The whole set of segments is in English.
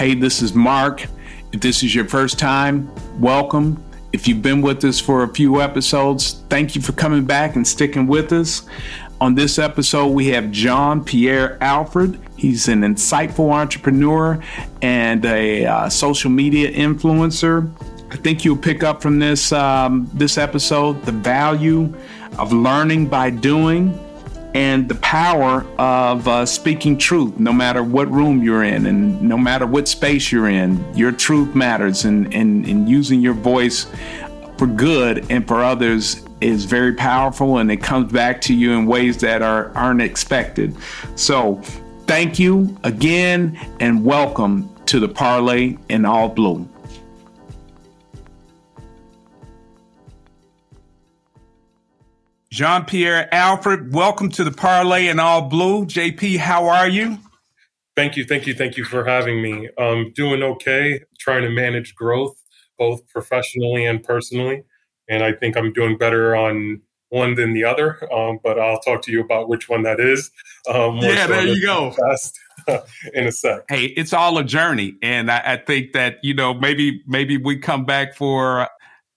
Hey, this is Mark. If this is your first time, welcome. If you've been with us for a few episodes, thank you for coming back and sticking with us. On this episode, we have Jean Pierre Alfred. He's an insightful entrepreneur and a uh, social media influencer. I think you'll pick up from this um, this episode the value of learning by doing and the power of uh, speaking truth no matter what room you're in and no matter what space you're in your truth matters and, and, and using your voice for good and for others is very powerful and it comes back to you in ways that are aren't expected. So thank you again and welcome to the parley in all blue Jean Pierre Alfred, welcome to the Parley in All Blue. JP, how are you? Thank you, thank you, thank you for having me. I'm doing okay, trying to manage growth both professionally and personally. And I think I'm doing better on one than the other, um, but I'll talk to you about which one that is. Um, yeah, there you go. Fast in a sec. Hey, it's all a journey, and I, I think that you know maybe maybe we come back for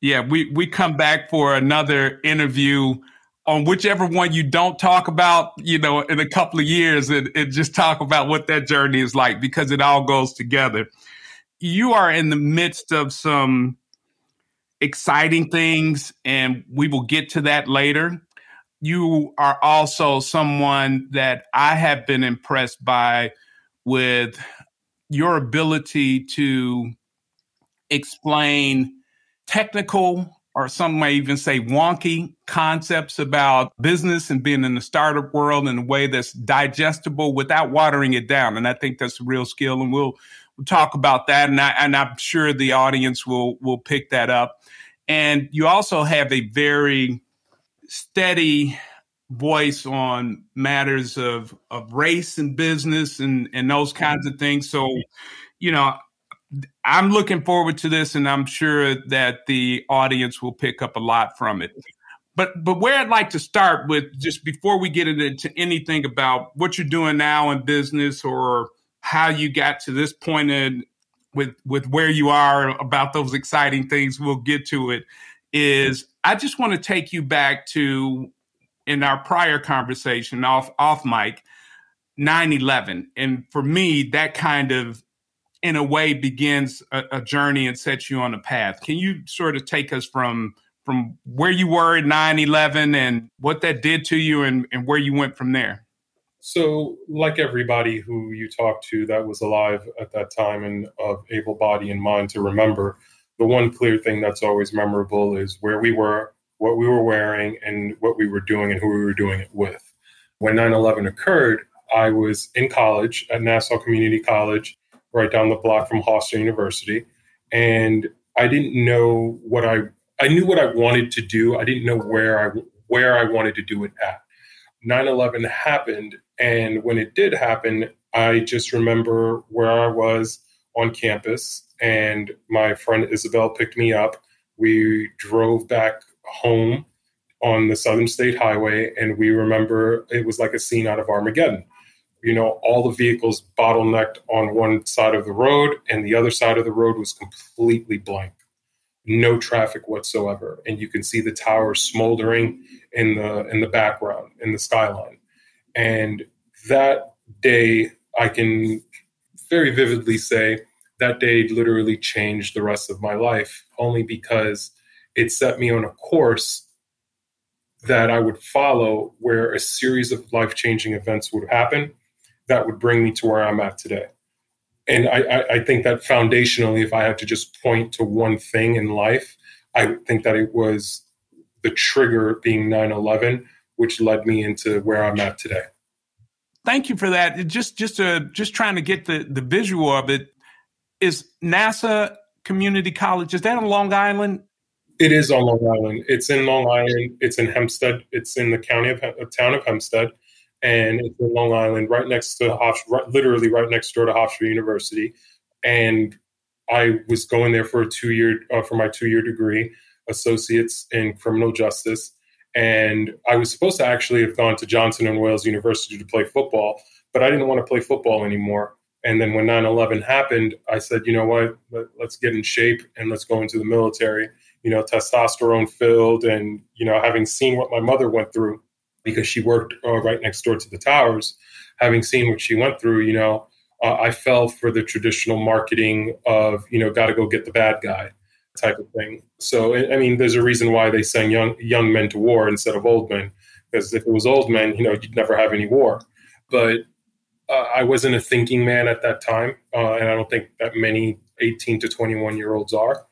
yeah we we come back for another interview on whichever one you don't talk about, you know, in a couple of years and, and, just talk about what that journey is like because it all goes together. You are in the midst of some exciting things, and we will get to that later. You are also someone that I have been impressed by with your ability to explain technical or some may even say wonky concepts about business and being in the startup world in a way that's digestible without watering it down. And I think that's a real skill. And we'll, we'll talk about that. And, I, and I'm sure the audience will, will pick that up. And you also have a very steady voice on matters of, of race and business and, and those kinds of things. So, you know, I'm looking forward to this, and I'm sure that the audience will pick up a lot from it. But but where I'd like to start with, just before we get into anything about what you're doing now in business or how you got to this point in with with where you are about those exciting things, we'll get to it. Is I just want to take you back to in our prior conversation off off mic 9-11 and for me that kind of in a way begins a, a, journey and sets you on a path. Can you sort of take us from from where you were at 9-11 and what that did to you and, and where you went from there? So, like everybody who you talked to that was alive at that time and of able body and mind to remember, the one clear thing that's always memorable is where we were, what we were wearing, and what we were doing and who we were doing it with. When 9 11 occurred, I was in college at Nassau Community College right down the block from Hofstra University. And I didn't know what I I knew what I wanted to do. I didn't know where I where I wanted to do it at. 9/11 happened and when it did happen, I just remember where I was on campus and my friend Isabel picked me up. We drove back home on the Southern State Highway and we remember it was like a scene out of Armageddon you know, all the vehicles bottlenecked on one side of the road, and the other side of the road was completely blank. No traffic whatsoever. And you can see the towers smoldering in the in the background, in the skyline. And that day, I can very vividly say that day literally changed the rest of my life, only because it set me on a course that I would follow where a series of life changing events would happen that would bring me to where I'm at today. And I, I, think that foundationally, if I had to just point to one thing in life, I think that it was the trigger being 9 11, which led me into where I'm at today. Thank you for that. Just just uh, just trying to get the, the visual of it. Is Nassau Community College, is that on Long Island? It is on Long Island. It's in Long Island. It's in Hempstead. It's in the county of town of Hempstead and it's in Long Island, right next to Hofstra, right, literally right next door to Hofstra University. And I was going there for a two year uh, for my two year degree, associates in criminal justice. And I was supposed to actually have gone to Johnson and Wales University to play football, but I didn't want to play football anymore. And then when 9 11 happened, I said, you know what, Let, let's get in shape and let's go into the military. You know, testosterone filled, and, you know, having seen what my mother went through because she worked uh, right next door to the towers, having seen what she went through, you know, uh, I fell for the traditional marketing of, you know, got to go get the bad guy type of thing. So, I mean, there's a reason why they send young young men to war instead of old men, because if it was old men, you know, you'd never have any war. But uh, I wasn't a thinking man at that time, uh, and I don't think that many 18 to 21 year olds are.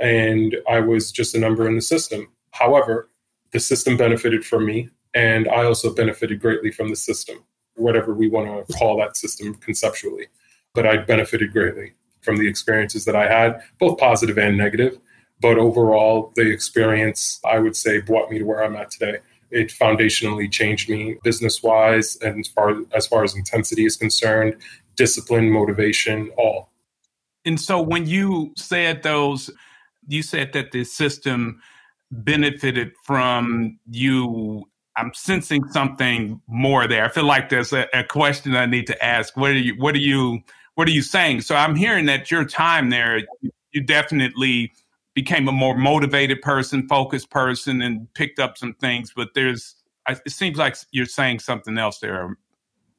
And I was just a number in the system. However, the system benefited from me, and I also benefited greatly from the system, whatever we want to call that system conceptually. But I benefited greatly from the experiences that I had, both positive and negative. But overall, the experience, I would say, brought me to where I'm at today it foundationally changed me business wise and as far as far as intensity is concerned discipline motivation all and so when you said those you said that the system benefited from you i'm sensing something more there i feel like there's a, a question i need to ask what are you what are you what are you saying so i'm hearing that your time there you definitely became a more motivated person, focused person, and picked up some things. But there's, it seems like you're saying something else there.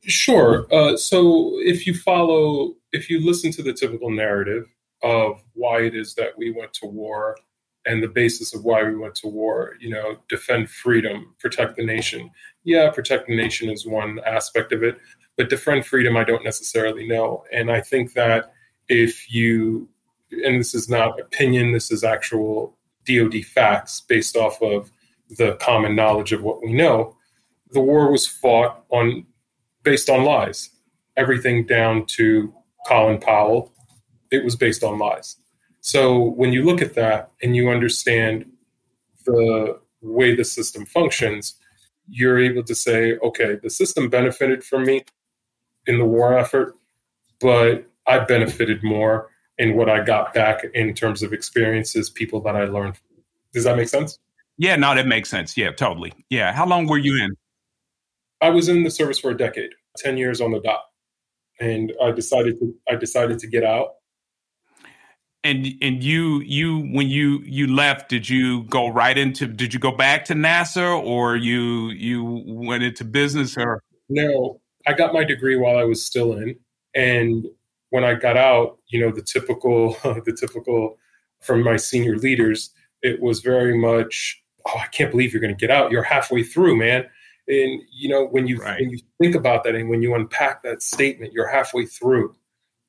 Sure. Uh, so if you follow, if you listen to the typical narrative of why it is that we went to war and the basis of why we went to war, you know, defend freedom, protect the nation. Yeah, protect the nation is one aspect of it, but defend freedom, I don't necessarily know. And I think that if you and this is not opinion, this is actual DoD facts based off of the common knowledge of what we know. The war was fought on based on lies. Everything down to Colin Powell, it was based on lies. So when you look at that and you understand the way the system functions, you're able to say, okay, the system benefited from me in the war effort, but I benefited more in what I got back in terms of experiences, people that I learned. Does that make sense? Yeah, no, that makes sense. Yeah, totally. Yeah. How long were you in? I was in the service for a decade, 10 years on the dot. And I decided to I decided to get out. And and you you when you you left, did you go right into did you go back to Nassau or you you went into business or no, I got my degree while I was still in. And when I got out, you know, the typical, the typical from my senior leaders, it was very much, oh, I can't believe you're going to get out. You're halfway through, man. And you know, when you right. when you think about that and when you unpack that statement, you're halfway through.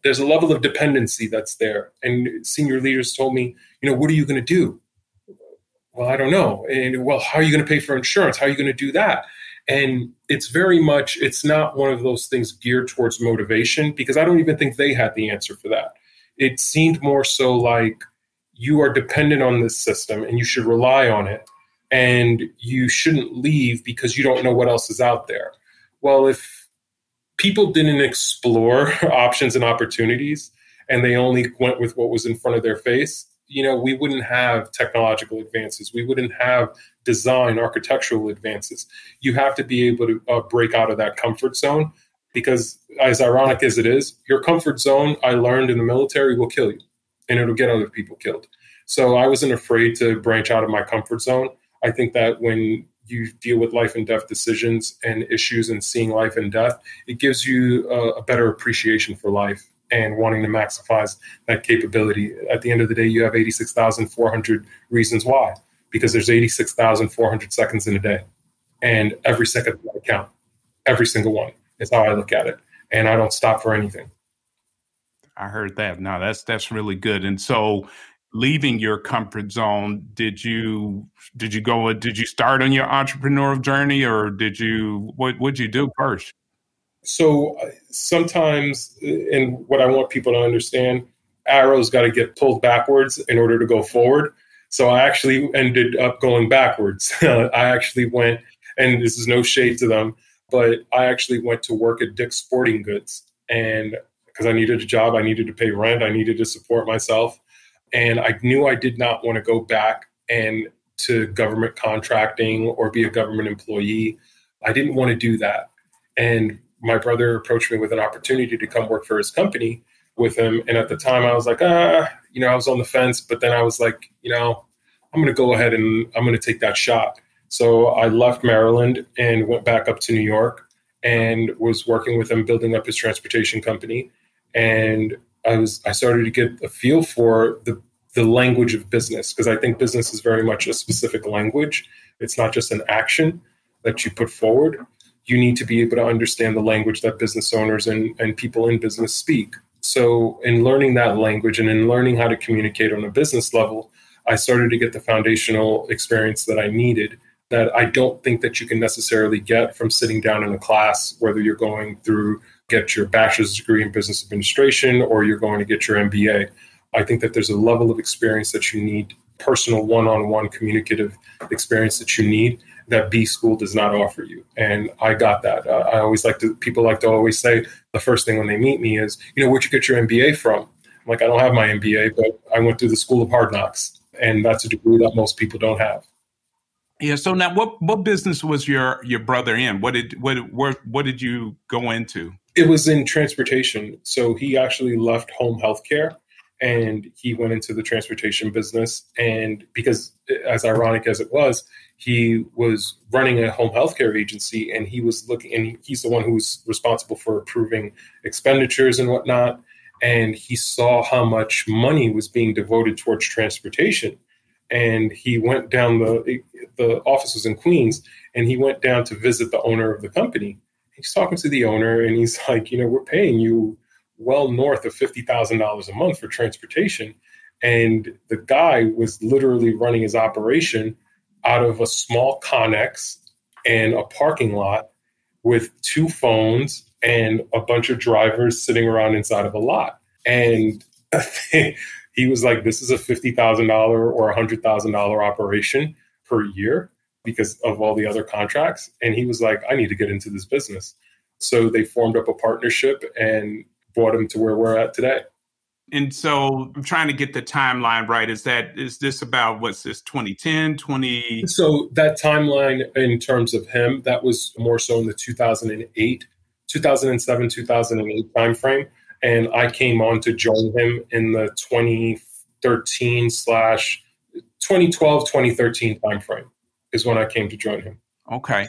There's a level of dependency that's there. And senior leaders told me, you know, what are you going to do? Well, I don't know. And well, how are you going to pay for insurance? How are you going to do that? And it's very much, it's not one of those things geared towards motivation because I don't even think they had the answer for that. It seemed more so like you are dependent on this system and you should rely on it. And you shouldn't leave because you don't know what else is out there. Well, if people didn't explore options and opportunities and they only went with what was in front of their face, you know, we wouldn't have technological advances. We wouldn't have design, architectural advances. You have to be able to uh, break out of that comfort zone because, as ironic as it is, your comfort zone, I learned in the military, will kill you and it'll get other people killed. So I wasn't afraid to branch out of my comfort zone. I think that when you deal with life and death decisions and issues and seeing life and death, it gives you a, a better appreciation for life and wanting to maximize that capability. At the end of the day, you have 86,400 reasons why, because there's 86,400 seconds in a day. And every second I count, every single one is how I look at it. And I don't stop for anything. I heard that. No, that's that's really good. And so leaving your comfort zone, did you did you go did you start on your entrepreneurial journey or did you what would you do first? So uh, sometimes, and what I want people to understand, arrows got to get pulled backwards in order to go forward. So I actually ended up going backwards. I actually went, and this is no shade to them, but I actually went to work at Dick's Sporting Goods. And because I needed a job, I needed to pay rent, I needed to support myself. And I knew I did not want to go back and to government contracting or be a government employee. I didn't want to do that. And my brother approached me with an opportunity to come work for his company with him. And at the time, I was like, ah, you know, I was on the fence. But then I was like, you know, I'm going to go ahead and I'm going to take that shot. So I left Maryland and went back up to New York and was working with him building up his transportation company. And I was I started to get a feel for the the language of business because I think business is very much a specific language. It's not just an action that you put forward. You need to be able to understand the language that business owners and, and people in business speak. So, in learning that language and in learning how to communicate on a business level, I started to get the foundational experience that I needed that I don't think that you can necessarily get from sitting down in a class, whether you're going through get your bachelor's degree in business administration or you're going to get your MBA. I think that there's a level of experience that you need, personal one-on-one communicative experience that you need that B school does not offer you. And I got that. Uh, I always like to, people like to always say the first thing when they meet me is, you know, where'd you get your MBA from? I'm like, I don't have my MBA, but I went through the school of hard knocks. And that's a degree that most people don't have. Yeah. So now, what what business was your your brother in? What did what what what did you go into? It was in transportation. So he actually left home healthcare and he went into the transportation business. And because, as ironic as it was, he was running a home healthcare agency and he was looking, and he's the one who was responsible for approving expenditures and whatnot. And he saw how much money was being devoted towards transportation and he went down the the office was in Queens, and he went down to visit the owner of the company. He's talking to the owner, and he's like, you know, we're paying you well north of fifty thousand dollars a month for transportation, and the guy was literally running his operation out of a small Conex and a parking lot with two phones and a bunch of drivers sitting around inside of a lot. And he was like, this is a $50,000 or $100,000 operation per year because of all the other contracts. And he was like, I need to get into this business. So they formed up a partnership and brought him to where we're at today. And so I'm trying to get the timeline right. Is that is this about what's this 2010, 20 So that timeline in terms of him, that was more so in the 2008, 2007, 2008 timeframe and I came on to join him in the 2013 slash 2012 2013 timeframe is when I came to join him. Okay.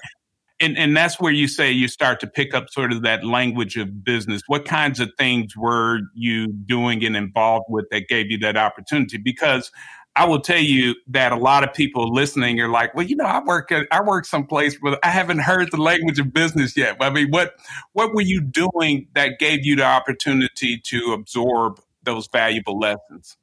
And, and that's where you say you start to pick up sort of that language of business. What kinds of things were you doing and involved with that gave you that opportunity? Because I will tell you that a lot of people listening are like, well, you know, I work at, I work someplace, but I haven't heard the language of business yet. I mean, what what were you doing that gave you the opportunity to absorb those valuable lessons?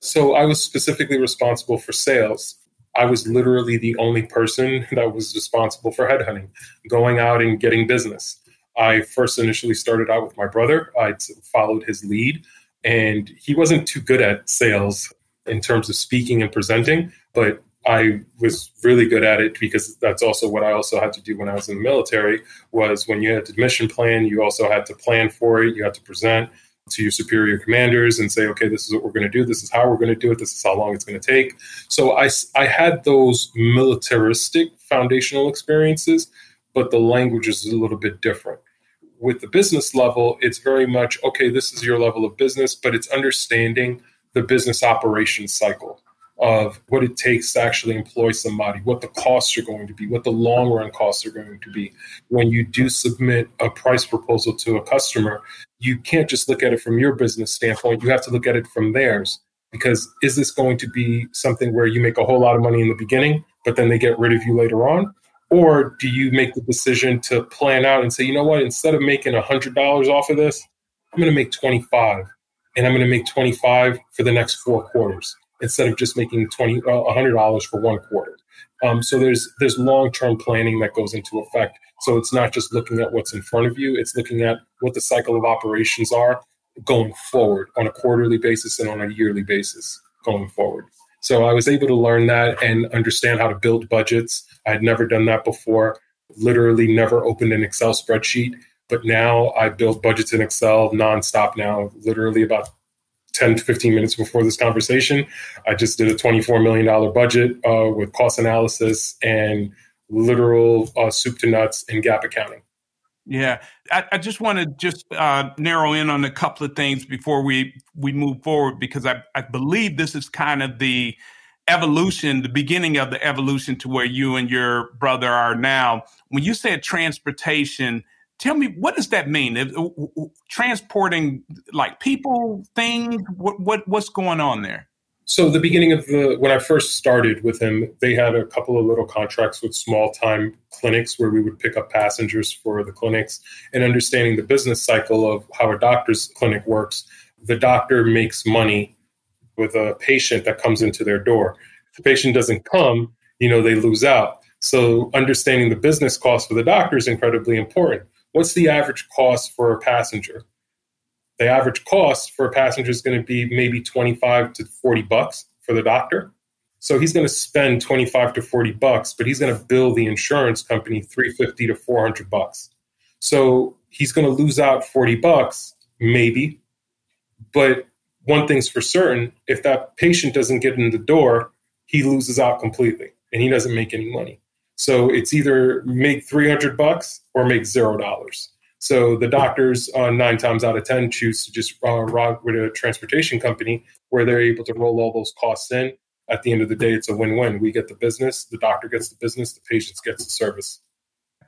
So I was specifically responsible for sales. I was literally the only person that was responsible for headhunting, going out and getting business. I first initially started out with my brother. I followed his lead, and he wasn't too good at sales in terms of speaking and presenting, but I was really good at it because that's also what I also had to do when I was in the military was when you had the mission plan, you also had to plan for it, you had to present to your superior commanders and say, okay, this is what we're going to do, this is how we're going to do it, this is how long it's going to take. So I, I had those militaristic foundational experiences, but the language is a little bit different. With the business level, it's very much, okay, this is your level of business, but it's understanding the business operations cycle of what it takes to actually employ somebody, what the costs are going to be, what the long run costs are going to be. When you do submit a price proposal to a customer, you can't just look at it from your business standpoint. You have to look at it from theirs. Because is this going to be something where you make a whole lot of money in the beginning, but then they get rid of you later on? Or do you make the decision to plan out and say, you know what, instead of making $100 off of this, I'm going to make 25 and I'm going to make 25 for the next four quarters instead of just making 20 uh, $100 for one quarter. Um, so there's there's long-term planning that goes into effect. So it's not just looking at what's in front of you; it's looking at what the cycle of operations are going forward on a quarterly basis and on a yearly basis going forward. So I was able to learn that and understand how to build budgets. I had never done that before. Literally, never opened an Excel spreadsheet. But now I build budgets in Excel nonstop now, literally about 10 to 15 minutes before this conversation. I just did a $24 million budget uh, with cost analysis and literal uh, soup to nuts and GAAP accounting. Yeah, I, I just want to just uh, narrow in on a couple of things before we we move forward because I, I believe this is kind of the evolution, the beginning of the evolution to where you and your brother are now. When you said transportation, tell me what does that mean? If, transporting like people, things, what what what's going on there? So the beginning of the when I first started with him, they had a couple of little contracts with small time clinics where we would pick up passengers for the clinics and understanding the business cycle of how a doctor's clinic works. The doctor makes money with a patient that comes into their door. If the patient doesn't come, you know, they lose out. So understanding the business cost for the doctor is incredibly important. What's the average cost for a passenger? The average cost for a passenger is going to be maybe 25 to 40 bucks for the doctor. So he's going to spend 25 to 40 bucks, but he's going to bill the insurance company 350 to 400 bucks. So he's going to lose out 40 bucks, maybe. But one thing's for certain if that patient doesn't get in the door, he loses out completely and he doesn't make any money. So it's either make 300 bucks or make zero dollars. So the doctors, uh, nine times out of 10, choose to just uh, with a transportation company where they're able to roll all those costs in. At the end of the day, it's a win win. We get the business, the doctor gets the business, the patient gets the service.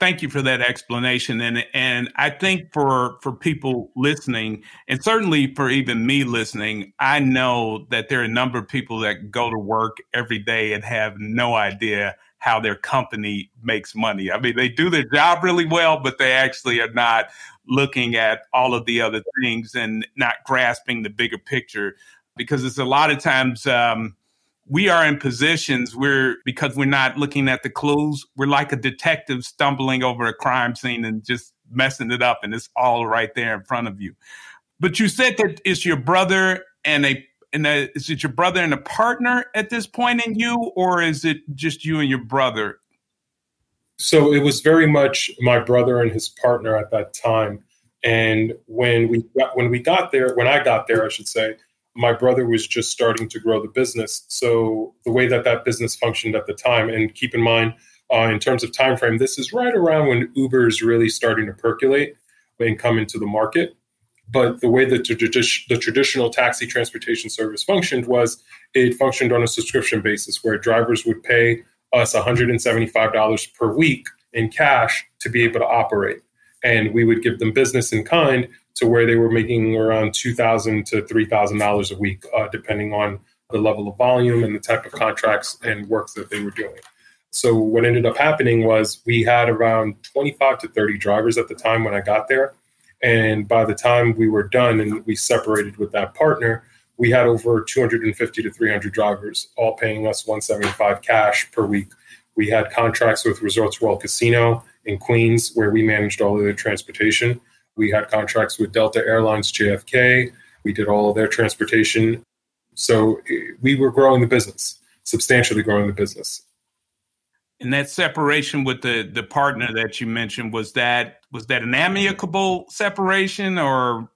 Thank you for that explanation. And and I think for for people listening, and certainly for even me listening, I know that there are a number of people that go to work every day and have no idea how their company makes money. I mean, they do their job really well, but they actually are not looking at all of the other things and not grasping the bigger picture because it's a lot of times um, we are in positions where because we're not looking at the clues we're like a detective stumbling over a crime scene and just messing it up and it's all right there in front of you but you said that it's your brother and a and is it your brother and a partner at this point in you, or is it just you and your brother? So it was very much my brother and his partner at that time. And when we got, when we got there, when I got there, I should say, my brother was just starting to grow the business. So the way that that business functioned at the time, and keep in mind, uh, in terms of time frame, this is right around when Uber is really starting to percolate and come into the market. But the way that the traditional taxi transportation service functioned was it functioned on a subscription basis where drivers would pay us $175 per week in cash to be able to operate. And we would give them business in kind to where they were making around 2,000 to $3,000 a week, uh, depending on the level of volume and the type of contracts and work that they were doing. So, what ended up happening was we had around 25 to 30 drivers at the time when I got there and by the time we were done and we separated with that partner, we had over 250 to 300 drivers, all paying us 175 cash per week. We had contracts with Resorts World Casino in Queens, where we managed all of their transportation. We had contracts with Delta Airlines JFK. We did all of their transportation. So eh, we were growing the business, substantially growing the business. And that separation with the the partner that you mentioned was that was that an amicable separation or?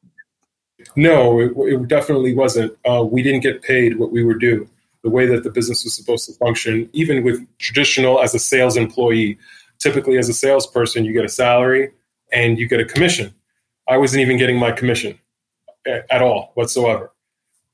No, it, it definitely wasn't. Uh, we didn't get paid what we were due. The way that the business was supposed to function, even with traditional as a sales employee, typically as a salesperson, you get a salary and you get a commission. I wasn't even getting my commission at all whatsoever.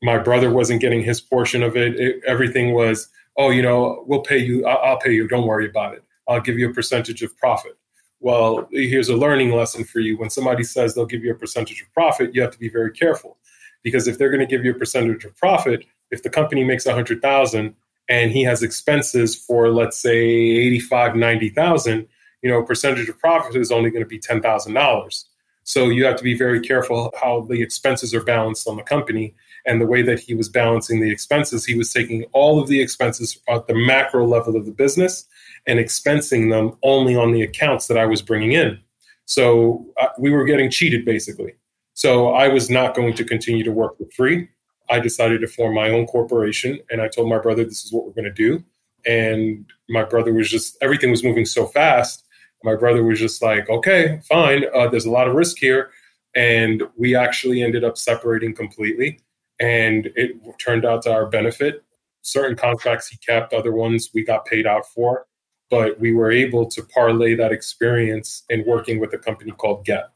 My brother wasn't getting his portion of it. it everything was oh, you know, we'll pay you, I'll, pay you, don't worry about it. I'll give you a percentage of profit. Well, here's a learning lesson for you. When somebody says they'll give you a percentage of profit, you have to be very careful because if they're going to give you a percentage of profit, if the company makes a hundred thousand and he has expenses for let's say 85, 90,000, you know, percentage of profit is only going to be $10,000. So you have to be very careful how the expenses are balanced on the company and the way that he was balancing the expenses, he was taking all of the expenses at the macro level of the business and expensing them only on the accounts that I was bringing in. So uh, we were getting cheated basically. So I was not going to continue to work for free. I decided to form my own corporation and I told my brother this is what we're going to do. And my brother was just, everything was moving so fast. My brother was just like, okay, fine. Uh, there's a lot of risk here. And we actually ended up separating completely and it turned out to our benefit. Certain contracts he kept, other ones we got paid out for. but we were able to parlay that experience in working with a company called Gett,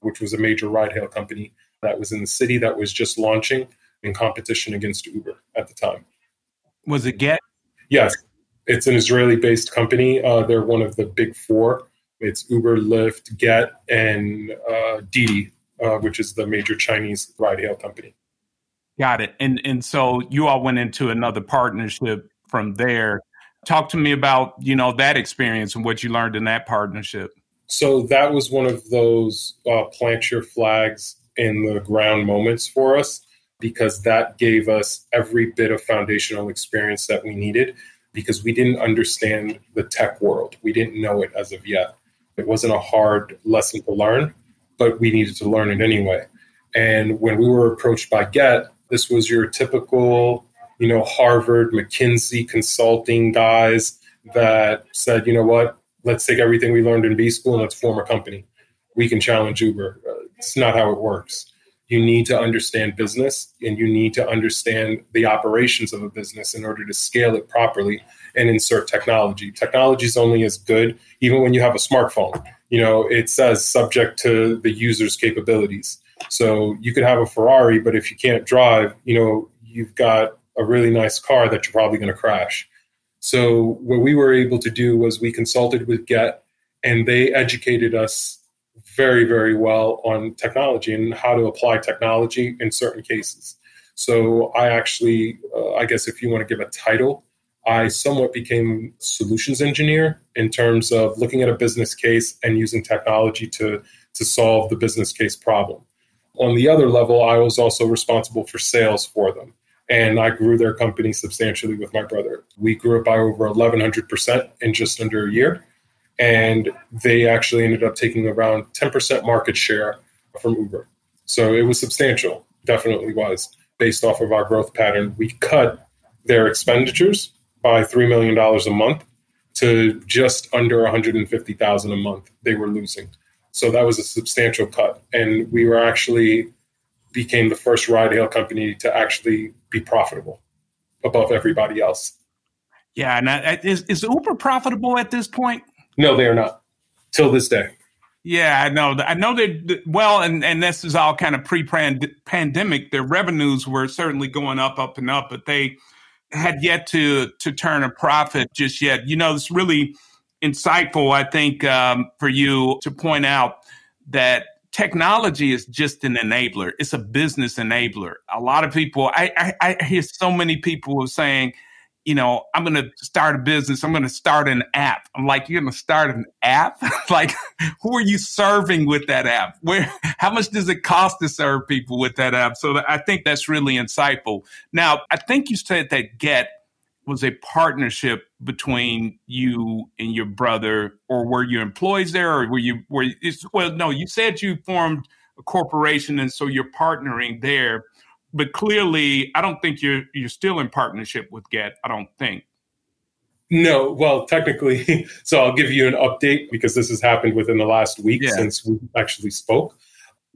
which was a major ride hail company that was in the city that was just launching in competition against Uber at the time. Was it Gett? Yes. It's an Israeli based company. Uh, they're one of the big four. It's Uber, Lyft, Gett, and uh, Didi, uh, which is the major Chinese ride hail company. Got it. And and so you all went into another partnership from there. Talk to me about you know that experience and what you learned in that partnership. So that was one of those uh, plant your flags in the ground moments for us because that gave us every bit of foundational experience that we needed because we didn't understand the tech world. We didn't know it as of yet. It wasn't a hard lesson to learn, but we needed to learn it anyway. And when we were approached by Gett, this was your typical, you know, Harvard, McKinsey consulting guys that said, you know what, let's take everything we learned in B school and let's form a company. We can challenge Uber. Uh, it's not how it works. You need to understand business and you need to understand the operations of a business in order to scale it properly and insert technology. Technology is only as good, even when you have a smartphone. You know, it says subject to the user's capabilities. So you could have a Ferrari, but if you can't drive, you know, you've got a really nice car that you're probably going to crash. So what we were able to do was we consulted with Gett and they educated us very, very well on technology and how to apply technology in certain cases. So I actually, uh, I guess if you want to give a title, I somewhat became solutions engineer in terms of looking at a business case and using technology to to solve the business case problem. On the other level, I was also responsible for sales for them. And I grew their company substantially with my brother. We grew it by over 1,100% in just under a year. And they actually ended up taking around 10% market share from Uber. So it was substantial, definitely was, based off of our growth pattern. We cut their expenditures by $3 million a month to just under 150,000 a month they were losing. So that was a substantial cut. And we were actually became the first ride hail company to actually be profitable above everybody else. Yeah, and I, is, is Uber profitable at this point? No, they are not till this day. Yeah, I know. I know that. Well, and and this is all kind of pre-pandemic. Their revenues were certainly going up, up and up, but they had yet to to turn a profit just yet. You know, it's really insightful, I think, um, for you to point out that technology is just an enabler. It's a business enabler. A lot of people, I, I, I hear so many people saying, you know, I'm going to start a business. I'm going to start an app. I'm like, you're going to start an app? like, who are you serving with that app? Where, how much does it cost to serve people with that app? So I think that's really insightful. Now, I think you said that Gett was a partnership between you and your brother, or were you employees there, or were you were well? No, you said you formed a corporation, and so you're partnering there. But clearly, I don't think you're you're still in partnership with Gett. I don't think. No, well, technically, so I'll give you an update because this has happened within the last week yeah. since we actually spoke.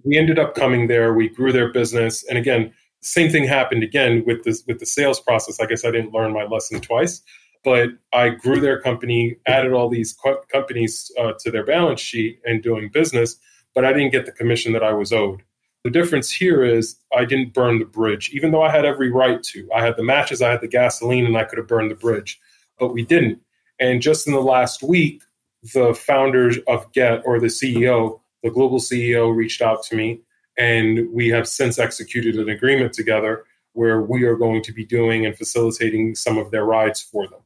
We ended up coming there. We grew their business, and again, same thing happened again with this with the sales process. I guess I didn't learn my lesson twice, but I grew their company, added all these co- companies uh, to their balance sheet, and doing business. But I didn't get the commission that I was owed. The difference here is I didn't burn the bridge, even though I had every right to. I had the matches, I had the gasoline, and I could have burned the bridge, but we didn't. And just in the last week, the founders of Gett or the CEO, the global CEO, reached out to me and we have since executed an agreement together where we are going to be doing and facilitating some of their rides for them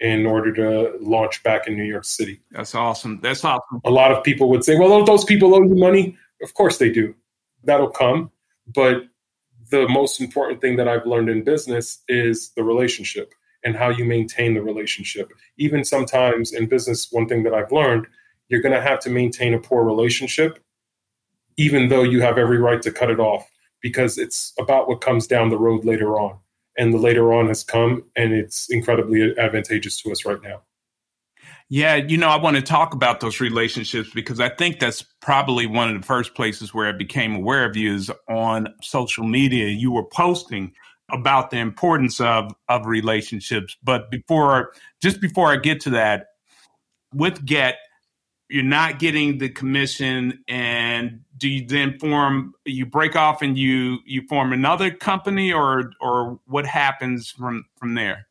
in order to launch back in New York City. That's awesome. That's awesome. A lot of people would say, well, don't those people owe you money? Of course they do. That'll come. But the most important thing that I've learned in business is the relationship and how you maintain the relationship. Even sometimes in business, one thing that I've learned, you're going to have to maintain a poor relationship even though you have every right to cut it off because it's about what comes down the road later on. And the later on has come and it's incredibly advantageous to us right now. Yeah, you know, I want to talk about those relationships because I think that's probably one of the first places where I became aware of you is on social media. You were posting about the importance of of relationships. But before just before I get to that, with Gett, you're not getting the commission, and do you then form? You break off and you you form another company, or or what happens from from there?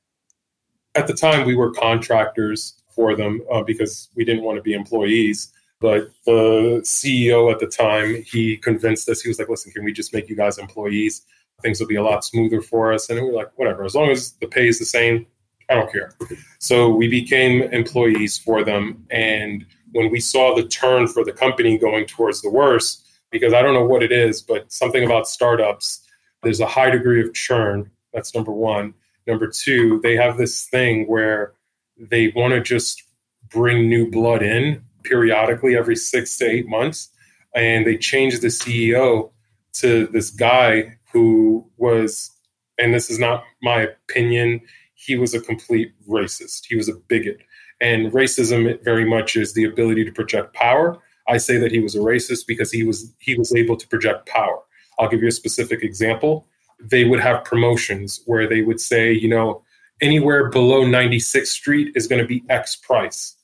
At the time, we were contractors for them uh, because we didn't want to be employees. But the CEO at the time, he convinced us. He was like, "Listen, can we just make you guys employees? Things will be a lot smoother for us." And we were like, "Whatever, as long as the pay is the same, I don't care." So we became employees for them. And when we saw the turn for the company going towards the worse, because I don't know what it is, but something about startups, there's a high degree of churn. That's number one. Number two, they have this thing where they want to just bring new blood in periodically every six to eight months. And they changed the CEO to this guy who was, and this is not my opinion, he was a complete racist. He was a bigot. And racism very much is the ability to project power. I say that he was a racist because he was he was able to project power. I'll give you a specific example. They would have promotions where they would say, you know, anywhere below 96th Street is going to be X price.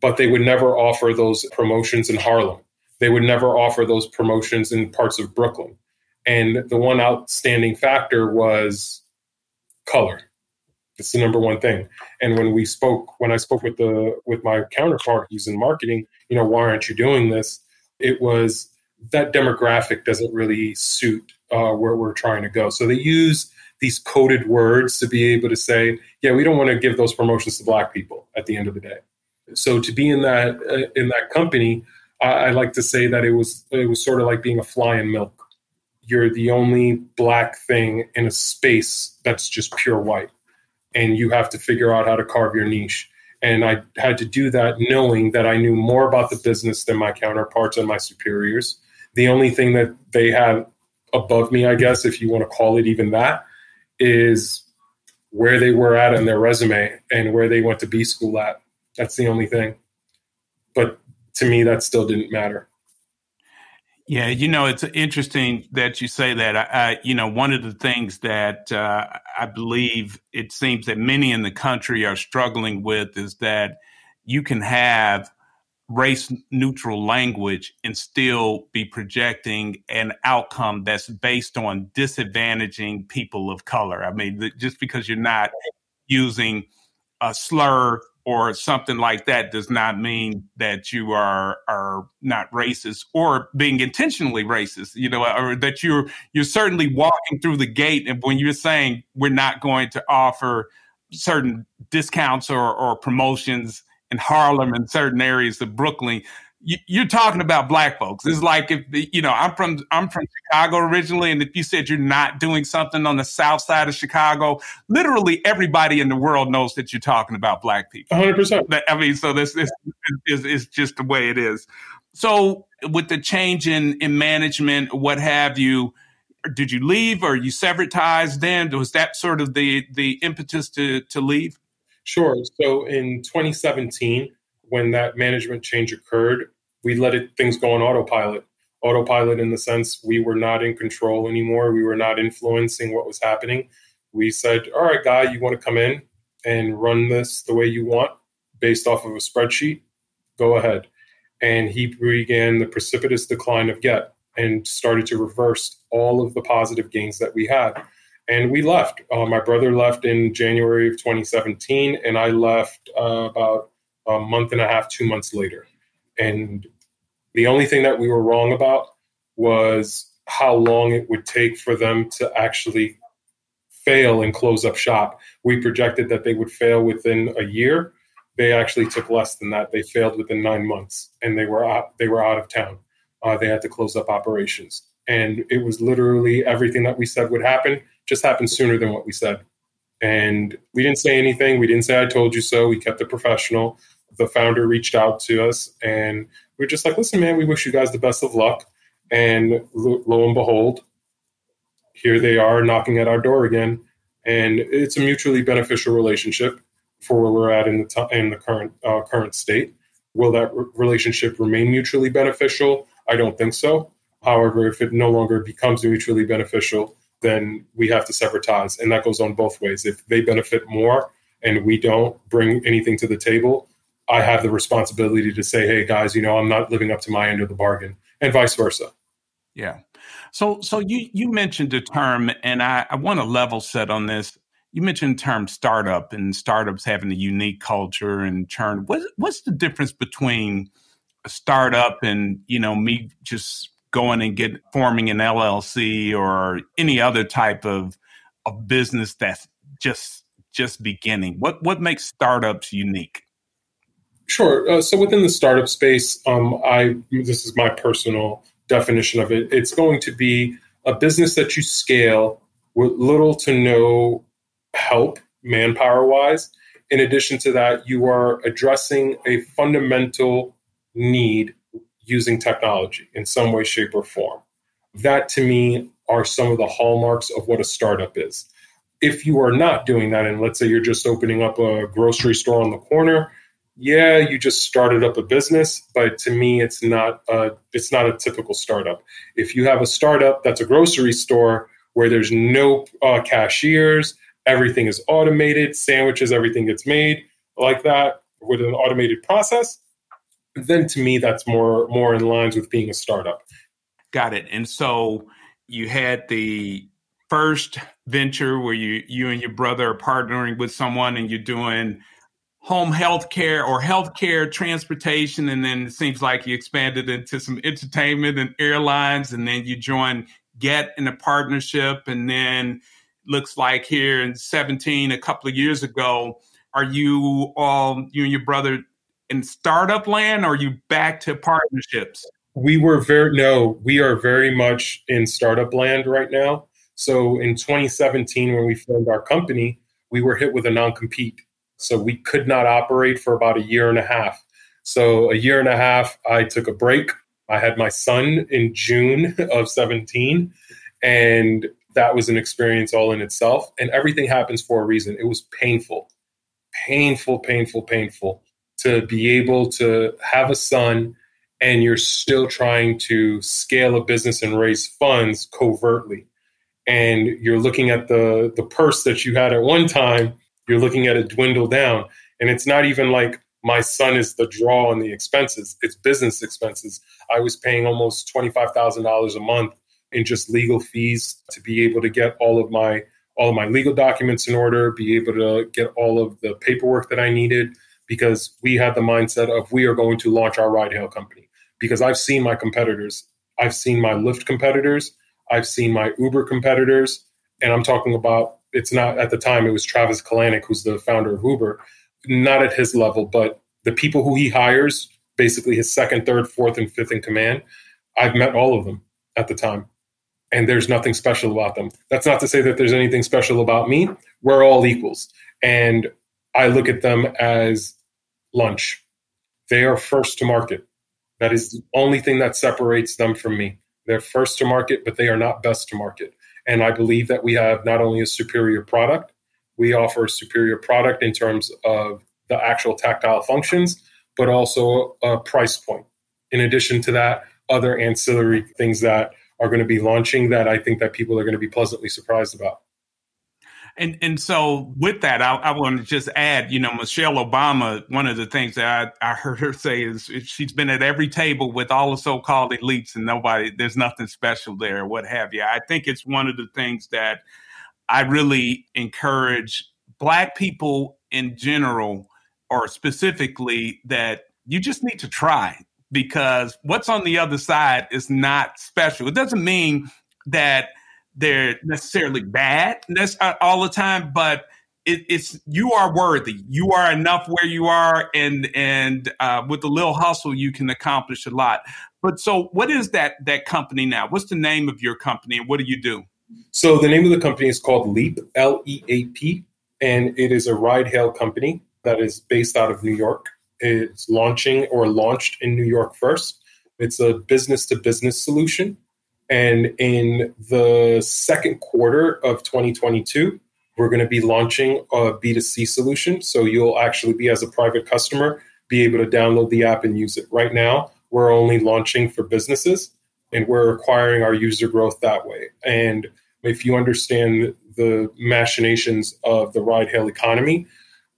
But they would never offer those promotions in Harlem. They would never offer those promotions in parts of Brooklyn. And the one outstanding factor was color. It's the number one thing. And when we spoke, when I spoke with the with my counterpart who's in marketing, you know, why aren't you doing this? It was that demographic doesn't really suit uh, where we're trying to go. So they use these coded words to be able to say, yeah, we don't want to give those promotions to black people at the end of the day. So to be in that uh, in that company, I, I like to say that it was it was sort of like being a fly in milk. You're the only black thing in a space that's just pure white, and you have to figure out how to carve your niche. And I had to do that knowing that I knew more about the business than my counterparts and my superiors. The only thing that they have above me, I guess, if you want to call it even that, is where they were at in their resume and where they went to B school at. That's the only thing. But to me, that still didn't matter. Yeah, you know, it's interesting that you say that. I, I you know, one of the things that uh, I believe it seems that many in the country are struggling with is that you can have race neutral language and still be projecting an outcome that's based on disadvantaging people of color. I mean, just because you're not using a slur or something like that does not mean that you are are not racist or being intentionally racist you know or that you're you're certainly walking through the gate and when you're saying we're not going to offer certain discounts or, or promotions in Harlem and certain areas of Brooklyn, you, are talking about black folks. It's like if you know I'm from I'm from Chicago originally, and if you said you're not doing something on the south side of Chicago, literally everybody in the world knows that you're talking about black people. 100. percent I mean, so this, this is is just the way it is. So with the change in in management, what have you? Did you leave or you severed ties? Then was that sort of the the impetus to to leave? Sure. So in 2017, when that management change occurred, we let it, things go on autopilot. Autopilot in the sense we were not in control anymore. We were not influencing what was happening. We said, all right, guy, you want to come in and run this the way you want based off of a spreadsheet? Go ahead. And he began the precipitous decline of Gett and started to reverse all of the positive gains that we had and we left. Uh, my brother left in January of 2017, and I left uh, about a month and a half, two months later. And the only thing that we were wrong about was how long it would take for them to actually fail and close up shop. We projected that they would fail within a year. They actually took less than that. They failed within nine months, and they were out, they were out of town. Uh, they had to close up operations, and it was literally everything that we said would happen just happened sooner than what we said. And we didn't say anything. We didn't say, I told you so. We kept it professional. The founder reached out to us and we are just like, listen, man, we wish you guys the best of luck. And lo, lo and behold, here they are knocking at our door again. And it's a mutually beneficial relationship for where we're at in the, t- in the current, uh, current state. Will that re- relationship remain mutually beneficial? I don't think so. However, if it no longer becomes mutually beneficial, then we have to sever ties. And that goes on both ways. If they benefit more and we don't bring anything to the table, I have the responsibility to say, hey guys, you know, I'm not living up to my end of the bargain, and vice versa. Yeah. So so you you mentioned a term, and I, I want to level set on this. You mentioned the term startup and startups having a unique culture and churn. What, what's the difference between a startup and you know me just going and get forming an LLC or any other type of of business that's just just beginning? What what makes startups unique? Sure. Uh, so within the startup space, um, I this is my personal definition of it. It's going to be a business that you scale with little to no help manpower wise. In addition to that, you are addressing a fundamental need using technology in some way, shape, or form. That to me are some of the hallmarks of what a startup is. If you are not doing that, and let's say you're just opening up a grocery store on the corner, yeah, you just started up a business, but to me, it's not a, it's not a typical startup. If you have a startup that's a grocery store where there's no uh, cashiers, everything is automated, sandwiches, everything gets made like that with an automated process, then to me, that's more more in lines with being a startup. Got it. And so you had the first venture where you you and your brother are partnering with someone and you're doing home health care or healthcare transportation and then it seems like you expanded into some entertainment and airlines and then you join Gett in a partnership and then looks like here in 17 a couple of years ago are you all you and your brother in startup land or are you back to partnerships we were very no we are very much in startup land right now so in 2017 when we formed our company we were hit with a non-compete so we could not operate for about a year and a half. So a year and a half, I took a break. I had my son in June of 17, and that was an experience all in itself. And everything happens for a reason. It was painful, painful, painful, painful to be able to have a son and you're still trying to scale a business and raise funds covertly. And you're looking at the, the purse that you had at one time you're looking at it dwindle down. And it's not even like my son is the draw on the expenses, it's business expenses. I was paying almost $25,000 a month in just legal fees to be able to get all of my all of my legal documents in order, be able to get all of the paperwork that I needed because we had the mindset of we are going to launch our ride hail company. Because I've seen my competitors, I've seen my Lyft competitors, I've seen my Uber competitors, and I'm talking about it's not at the time it was Travis Kalanick who's the founder of Uber, not at his level, but the people who he hires, basically his second, third, fourth, and fifth in command, I've met all of them at the time. And there's nothing special about them. That's not to say that there's anything special about me. We're all equals. And I look at them as lunch. They are first to market. That is the only thing that separates them from me. They're first to market, but they are not best to market. And I believe that we have not only a superior product, we offer a superior product in terms of the actual tactile functions, but also a price point. In addition to that, other ancillary things that are going to be launching that I think that people are going to be pleasantly surprised about. And and so with that, I, I want to just add, you know, Michelle Obama. One of the things that I, I heard her say is she's been at every table with all the so-called elites, and nobody, there's nothing special there, what have you. I think it's one of the things that I really encourage Black people in general, or specifically, that you just need to try because what's on the other side is not special. It doesn't mean that they're necessarily bad uh, all the time, but it, it's you are worthy. You are enough where you are, and and uh, with a little hustle, you can accomplish a lot. But so, what is that that company now? What's the name of your company, and what do you do? So the name of the company is called Leap L E A P, and it is a ride hail company that is based out of New York. It's launching or launched in New York first. It's a business to business solution and in the second quarter of 2022, we're going to be launching a B2C solution. So you'll actually be, as a private customer, be able to download the app and use it. Right now, we're only launching for businesses and we're acquiring our user growth that way. And if you understand the machinations of the ride hail economy,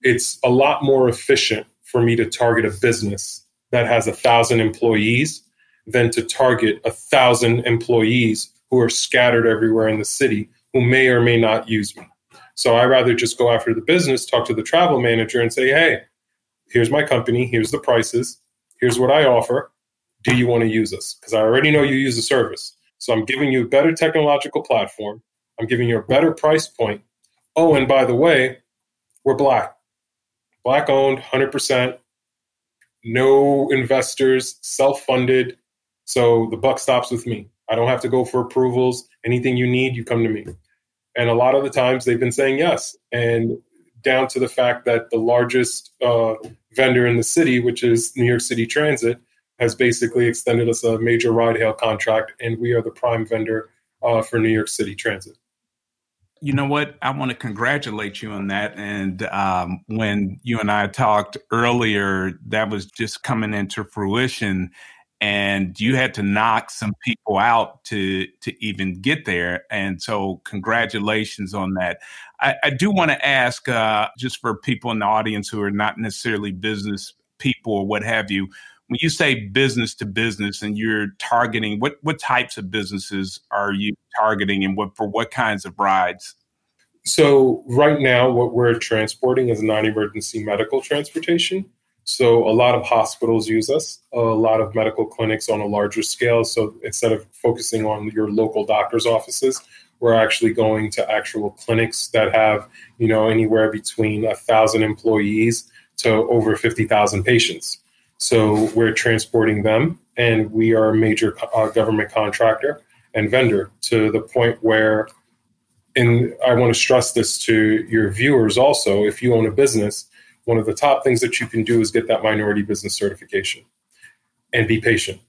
it's a lot more efficient for me to target a business that has a thousand employees than to target a thousand employees who are scattered everywhere in the city who may or may not use me. So I rather just go after the business, talk to the travel manager, and say, hey, here's my company, here's the prices, here's what I offer. Do you want to use us? Because I already know you use the service. So I'm giving you a better technological platform. I'm giving you a better price point. Oh, and by the way, we're black. Black owned, 100%. No investors, self funded. So the buck stops with me. I don't have to go for approvals. Anything you need, you come to me. And a lot of the times they've been saying yes. And down to the fact that the largest uh, vendor in the city, which is New York City Transit, has basically extended us a major ride hail contract, and we are the prime vendor uh, for New York City Transit. You know what? I want to congratulate you on that. And um, when you and I talked earlier, that was just coming into fruition and you had to knock some people out to to even get there. And so congratulations on that. I, I do want to ask uh, just for people in the audience who are not necessarily business people or what have you when you say business to business and you're targeting what what types of businesses are you targeting and what for what kinds of rides? So right now what we're transporting is non-emergency medical transportation so a lot of hospitals use us, a lot of medical clinics on a larger scale. So instead of focusing on your local doctor's offices, we're actually going to actual clinics that have, you know, anywhere between a thousand employees to over 50,000 patients. So we're transporting them, and we are a major uh, government contractor and vendor to the point where, and I want to stress this to your viewers also, if you own a business, one of the top things that you can do is get that minority business certification and be patient.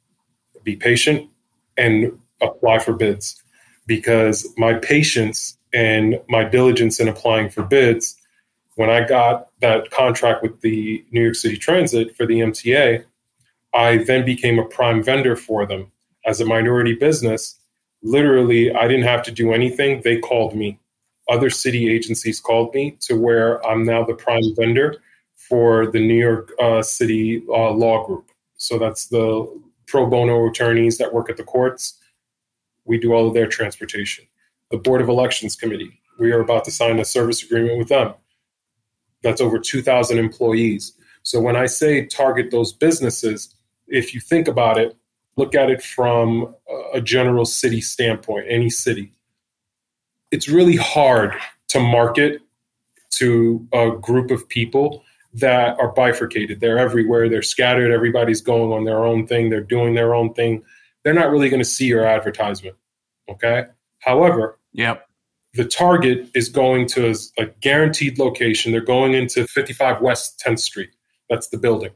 Be patient and apply for bids because my patience and my diligence in applying for bids, when I got that contract with the New York City Transit for the MTA, I then became a prime vendor for them. As a minority business, literally, I didn't have to do anything. They called me. Other city agencies called me to where I'm now the prime vendor for the New York uh, City uh, Law Group. So that's the pro bono attorneys that work at the courts. We do all of their transportation. The Board of Elections Committee, we are about to sign a service agreement with them. That's over 2,000 employees. So when I say target those businesses, if you think about it, look at it from a general city standpoint, any city. It's really hard to market to a group of people that are bifurcated. They're everywhere. They're scattered. Everybody's going on their own thing. They're doing their own thing. They're not really going to see your advertisement. Okay. However, yep. the target is going to a guaranteed location. They're going into 55 West 10th Street. That's the building.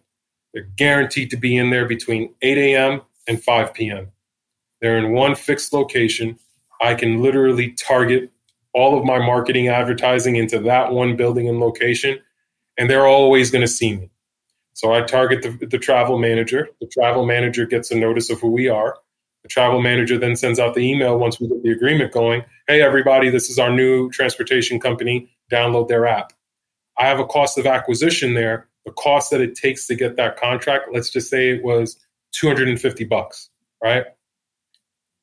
They're guaranteed to be in there between 8 a.m. and 5 p.m. They're in one fixed location. I can literally target all of my marketing advertising into that one building and location and they're always going to see me. So I target the, the travel manager. The travel manager gets a notice of who we are. The travel manager then sends out the email once we get the agreement going. Hey, everybody, this is our new transportation company. Download their app. I have a cost of acquisition there. The cost that it takes to get that contract, let's just say it was 250 bucks, right?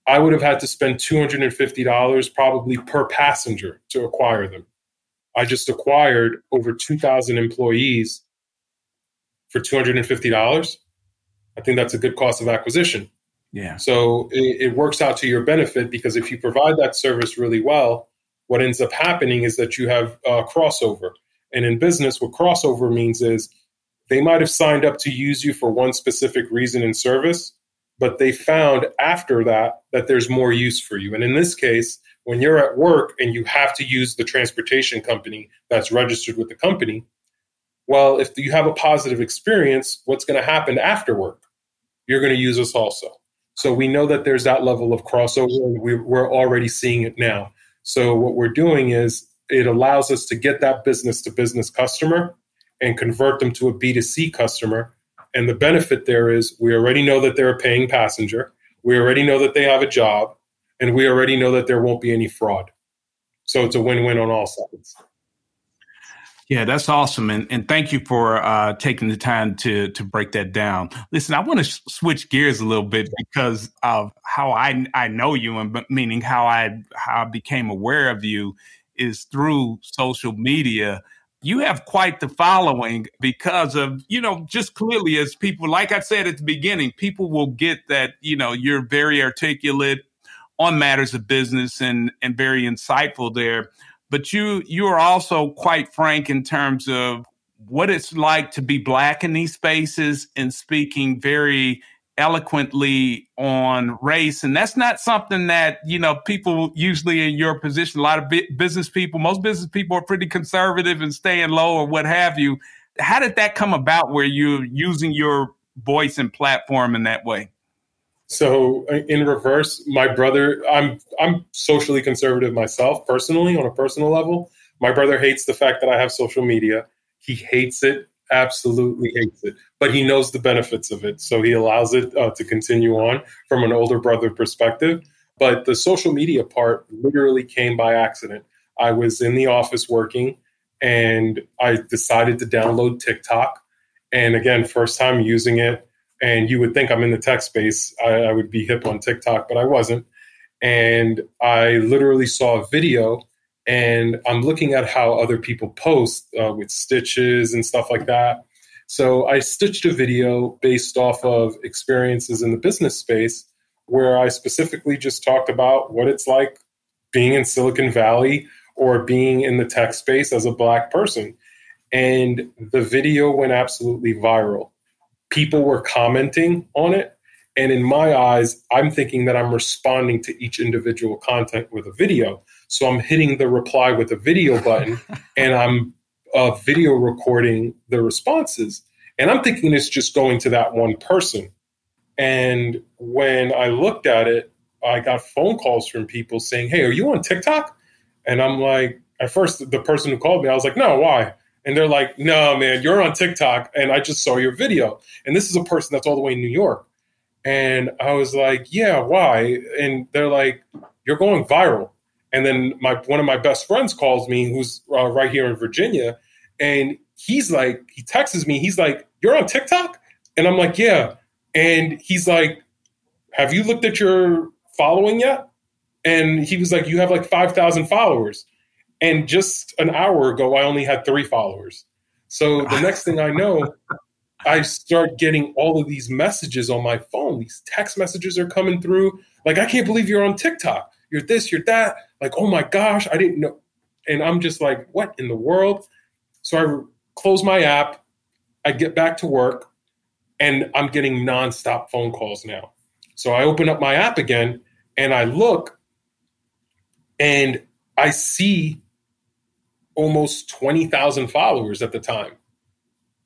I would have had to spend $250 probably per passenger to acquire them. I just acquired over 2,000 employees for $250. I think that's a good cost of acquisition. Yeah. So it, it, works out to your benefit because if you provide that service really well, what ends up happening is that you have a crossover. And in business, what crossover means is they might have signed up to use you for one specific reason and service, but they found after that that there's more use for you. And in this case, when you're at work and you have to use the transportation company that's registered with the company, well, if you have a positive experience, what's going to happen after work? You're going to use us also. So we know that there's that level of crossover, and we're already seeing it now. So what we're doing is it allows us to get that business to business customer and convert them to a B2C customer. And the benefit there is we already know that they're a paying passenger. We already know that they have a job and we already know that there won't be any fraud. So it's a win-win on all sides. Yeah, that's awesome, and and thank you for uh, taking the time to to break that down. Listen, I want to sh- switch gears a little bit because of how I I know you, and meaning how I how I became aware of you is through social media. You have quite the following because of you know just clearly as people, like I said at the beginning, people will get that you know you're very articulate on matters of business and and very insightful there. But you you are also quite frank in terms of what it's like to be black in these spaces and speaking very eloquently on race and that's not something that you know people usually in your position a lot of business people most business people are pretty conservative and staying low or what have you how did that come about where you're using your voice and platform in that way so uh, in reverse, my brother, I'm I'm socially conservative myself personally on a personal level. My brother hates the fact that I have social media. He hates it, absolutely hates it, but he knows the benefits of it, so he allows it uh, to continue on from an older brother perspective. But the social media part literally came by accident. I was in the office working, and I decided to download TikTok. And again, first time using it and you would think I'm in the tech space. I, I would be hip on TikTok, but I wasn't. And I literally saw a video and I'm looking at how other people post uh, with stitches and stuff like that. So I stitched a video based off of experiences in the business space where I specifically just talked about what it's like being in Silicon Valley or being in the tech space as a black person. And the video went absolutely viral people were commenting on it. And in my eyes, I'm thinking that I'm responding to each individual content with a video. So I'm hitting the reply with a video button and I'm uh, video recording the responses. And I'm thinking it's just going to that one person. And when I looked at it, I got phone calls from people saying, Hey, are you on TikTok? And I'm like, at first, the person who called me, I was like, No, why? And they're like, no, man, you're on TikTok and I just saw your video. And this is a person that's all the way in New York. And I was like, yeah, why? And they're like, you're going viral. And then my one of my best friends calls me, who's uh, right here in Virginia, and he's like, he texts me, he's like, you're on TikTok? And I'm like, yeah. And he's like, have you looked at your following yet? And he was like, you have like 5,000 followers. And just an hour ago, I only had three followers. So the next thing I know, I start getting all of these messages on my phone. These text messages are coming through. Like, I can't believe you're on TikTok. You're this, you're that. Like, oh my gosh, I didn't know. And I'm just like, what in the world? So I close my app. I get back to work and I'm getting nonstop phone calls now. So I open up my app again and I look and I see almost 20,000 followers at the time.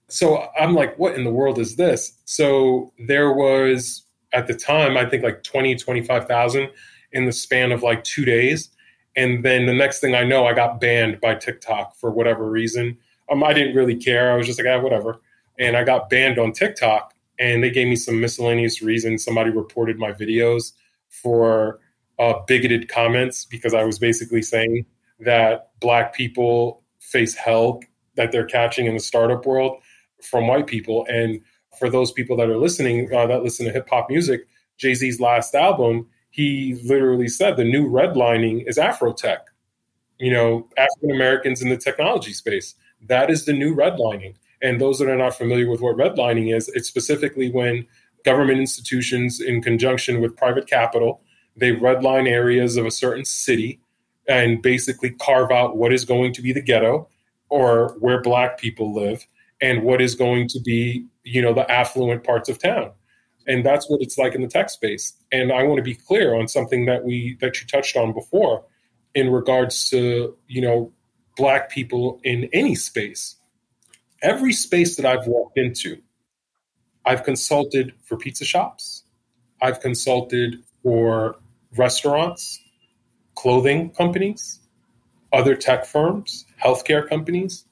So I'm like, what in the world is this? So there was at the time, I think like 20, 25,000 in the span of like two days. And then the next thing I know, I got banned by TikTok for whatever reason. Um, I didn't really care. I was just like, ah, whatever. And I got banned on TikTok and they gave me some miscellaneous reasons. Somebody reported my videos for uh, bigoted comments because I was basically saying that black people face hell that they're catching in the startup world from white people. And for those people that are listening, uh, that listen to hip hop music, Jay Z's last album, he literally said the new redlining is Afrotech. You know, African Americans in the technology space. That is the new redlining. And those that are not familiar with what redlining is, it's specifically when government institutions, in conjunction with private capital, they redline areas of a certain city and basically carve out what is going to be the ghetto or where black people live and what is going to be you know the affluent parts of town and that's what it's like in the tech space. And i want to be clear on something that we that you touched on before in regards to you know black people in any space. Every space that i've walked into i've consulted for pizza shops. I've consulted for restaurants clothing companies, other tech firms, healthcare companies.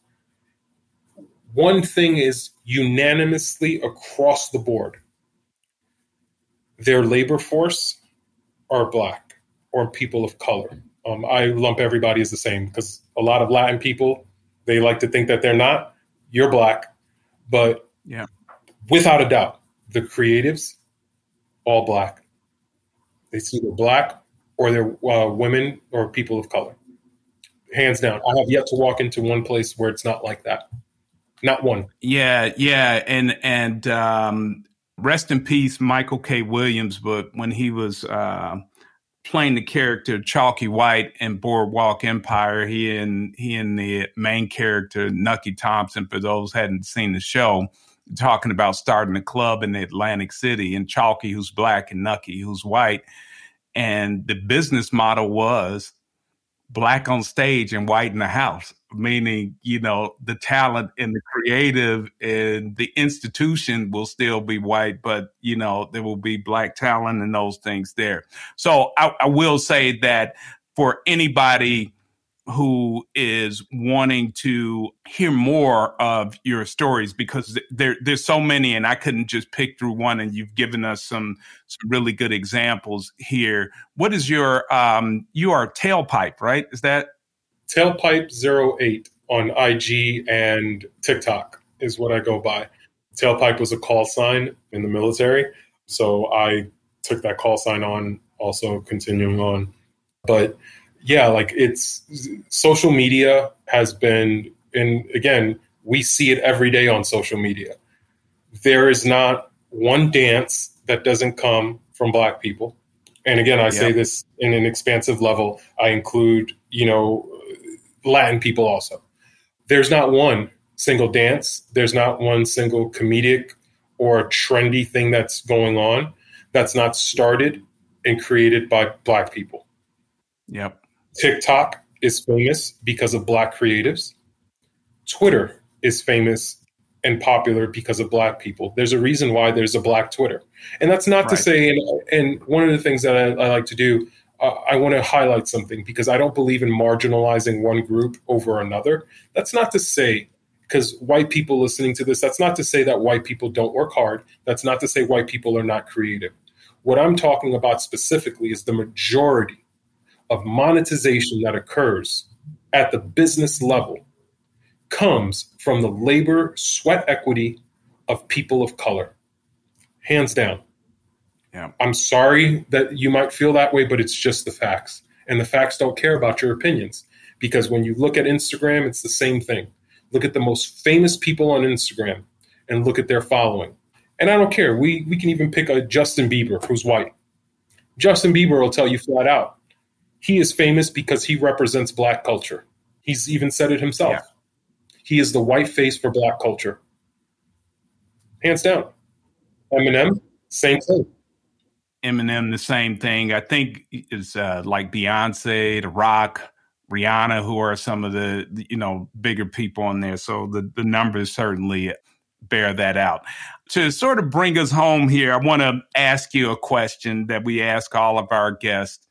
One thing is unanimously across the board their labor force are black or people of color. Um, I lump everybody as the same because a lot of Latin people They like to think that they're not. You're black, but yeah, without a doubt, the creatives, all black. They see they're black or they're uh, women or people of color. Hands down, I have yet to walk into one place where it's not like that. Not one. Yeah, yeah, and and um, rest in peace, Michael K. Williams. But when he was uh, playing the character Chalky White in Boardwalk Empire, he and he and the main character Nucky Thompson. For those hadn't seen the show, talking about starting a club in Atlantic City, and Chalky, who's black, and Nucky, who's white. And the business model was black on stage and white in the house, meaning, you know, the talent and the creative and the institution will still be white, but, you know, there will be black talent and those things there. So I, I will say that for anybody who is wanting to hear more of your stories because there there's so many and I couldn't just pick through one and you've given us some some really good examples here. What is your um you are tailpipe, right? Is that tailpipe 08 on IG and TikTok is what I go by. Tailpipe was a call sign in the military, so I took that call sign on also continuing on. But yeah, like it's social media has been, and again, we see it every day on social media. There is not one dance that doesn't come from Black people. And again, I say this in an expansive level. I include, you know, Latin people also. There's not one single dance, there's not one single comedic or trendy thing that's going on that's not started and created by Black people. Yep. TikTok is famous because of black creatives. Twitter is famous and popular because of black people. There's a reason why there's a black Twitter. And that's not right. to say, and, and, one of the things that I, I like to do, uh, I want to highlight something because I don't believe in marginalizing one group over another. That's not to say, because white people listening to this, that's not to say that white people don't work hard. That's not to say white people are not creative. What I'm talking about specifically is the majority of monetization that occurs at the business level comes from the labor sweat equity of people of color. Hands down. Yeah. I'm sorry that you might feel that way, but it's just the facts. And the facts don't care about your opinions because when you look at Instagram, it's the same thing. Look at the most famous people on Instagram and look at their following. And I don't care. We we can even pick a Justin Bieber who's white. Justin Bieber will tell you flat out, he is famous because he represents black culture. He's even said it himself. Yeah. He is the white face for black culture. Hands down. Eminem, same thing. Eminem, the same thing. I think it's uh, like Beyonce, The Rock, Rihanna, who are some of the you know bigger people on there. So the the numbers certainly bear that out. To sort of bring us home here, I want to ask you a question that we ask all of our guests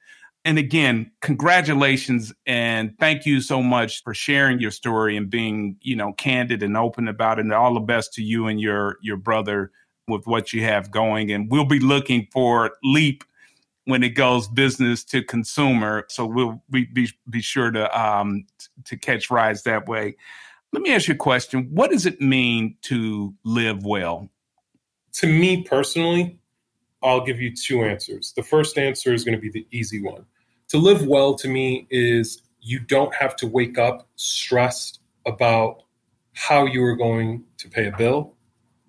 and again, congratulations and thank you so much for sharing your story and being, you know, candid and open about it. And all the best to you and your your brother with what you have going. And we'll be looking for Leap when it goes business to consumer. So we'll be be, be sure to um to catch rides that way. Let me ask you a question. What does it mean to live well? To me personally, I'll give you two answers. The first answer is going to be the easy one to live well to me is you don't have to wake up stressed about how you are going to pay a bill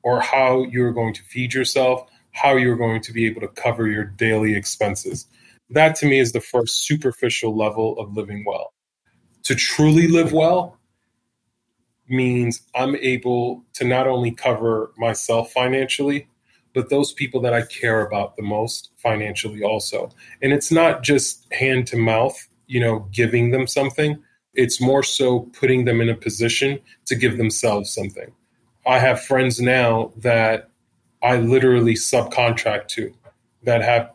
or how you're going to feed yourself, how you're going to be able to cover your daily expenses. That to me is the first superficial level of living well. To truly live well means I'm able to not only cover myself financially, but those people that I care about the most financially also. And it's not just hand to mouth, you know, giving them something. It's more so putting them in a position to give themselves something. I have friends now that I literally subcontract to that have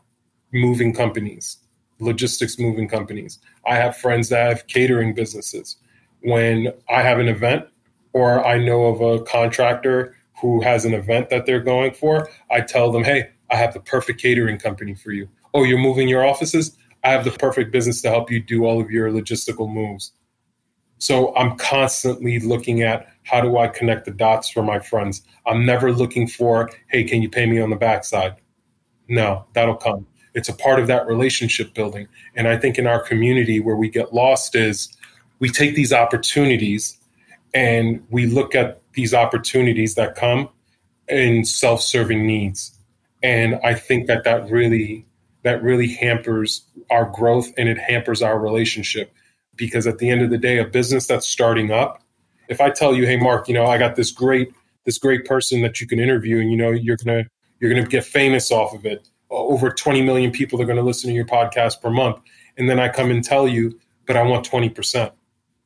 moving companies, logistics moving companies. I have friends that have catering businesses. When I have an event or I know of a contractor who has an event that they're going for, I tell them, hey, I have the perfect catering company for you. Oh, you're moving your offices? I have the perfect business to help you do all of your logistical moves. So I'm constantly looking at how do I connect the dots for my friends. I'm never looking for, hey, can you pay me on the backside? No, that'll come. It's a part of that relationship building. And I think in our community where we get lost is we take these opportunities and we look at these opportunities that come in self-serving needs. And I think that that really that really hampers our growth and it hampers our relationship. Because at the end of the day a business that's starting up if i tell you hey mark you know i got this great this great person that you can interview and you know you're gonna you're gonna get famous off of it over 20 million people are to listen to your podcast per month and then i come and tell you but i want 20%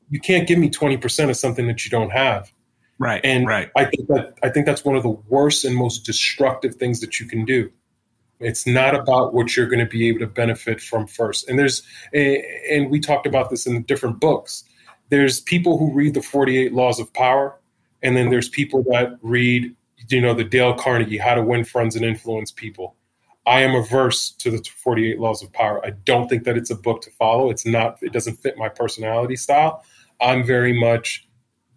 you can't give me 20% of something that you don't have right and right i think that i think that's one of the worst and most destructive things that you can do it's not about what you're going to be able to benefit from first. And there's, and we talked about this in different books. There's people who read the 48 Laws of Power, and then there's people that read, you know, the Dale Carnegie, How to Win Friends and Influence People. I am averse to the 48 Laws of Power. I don't think that it's a book to follow. It's not, it doesn't fit my personality style. I'm very much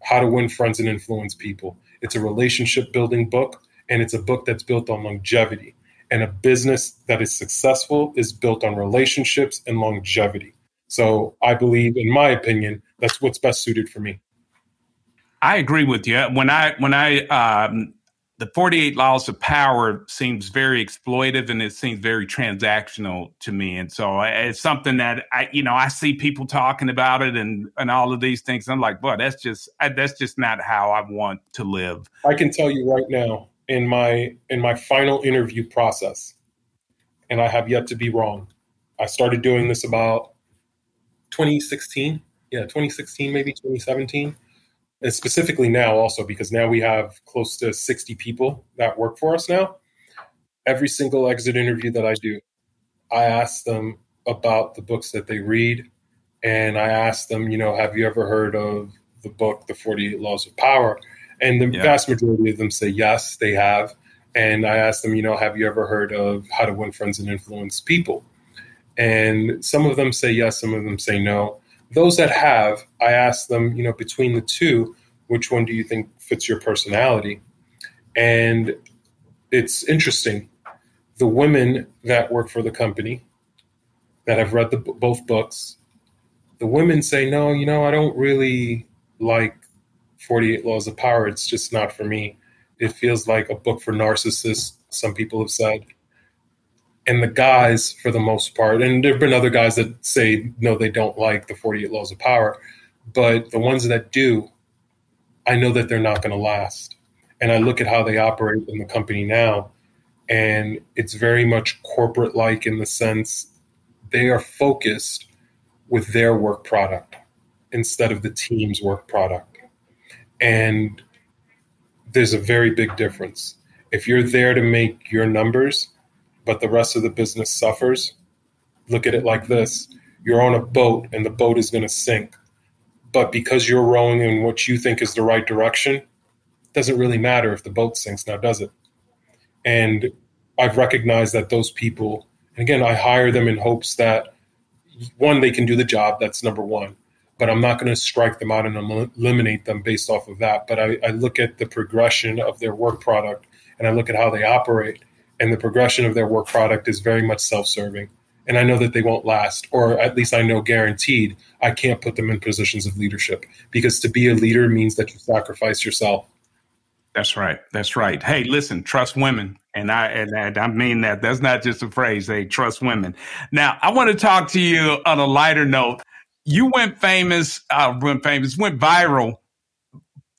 How to Win Friends and Influence People. It's a relationship building book, and it's a book that's built on longevity. And a business that is successful is built on relationships and longevity. So I believe, in my opinion, that's what's best suited for me. I agree with you. When I when I um, the 48 laws of power seems very exploitive and it seems very transactional to me. And so it's something that i you know i see people talking about it and and all of these things. I'm like boy that's just that's just not how i want to live. I can tell you right now in my in my final interview process, and I have yet to be wrong. I started doing this about 2016, yeah, 2016 maybe 2017, and specifically now also because now we have close to 60 people that work for us now. Every single exit interview that I do, I ask them about the books that they read, and I ask them, you know, have you ever heard of the book, The 48 Laws of Power? And the yeah. vast majority of them say yes, they have. And I ask them, you know, have you ever heard of how to win friends and influence people? And some of them say yes, some of them say no. Those that have, I ask them, you know, between the two, which one do you think fits your personality? And it's interesting. The women that work for the company that have read the, both books, the women say, no, you know, I don't really like 48 Laws of Power, it's just not for me. It feels like a book for narcissists, some people have said. And the guys, for the most part, and there have been other guys that say, no, they don't like the 48 Laws of Power, but the ones that do, I know that they're not going to last. And I look at how they operate in the company now, and it's very much corporate like in the sense they are focused with their work product instead of the team's work product. And there's a very big difference. If you're there to make your numbers, but the rest of the business suffers, look at it like this you're on a boat and the boat is going to sink. But because you're rowing in what you think is the right direction, doesn't really matter if the boat sinks now, does it? And I've recognized that those people, and again, I hire them in hopes that one, they can do the job. That's number one but I'm not going to strike them out and eliminate them based off of that. But I, I, look at the progression of their work product and I look at how they operate, and the progression of their work product is very much self serving. And I know that they won't last, or at least I know guaranteed I can't put them in positions of leadership because to be a leader means that you sacrifice yourself. That's right. That's right. Hey, listen, trust women. And I and I mean that. That's not just a phrase. They trust women. Now, I want to talk to you on a lighter note you went famous, uh, went famous, went viral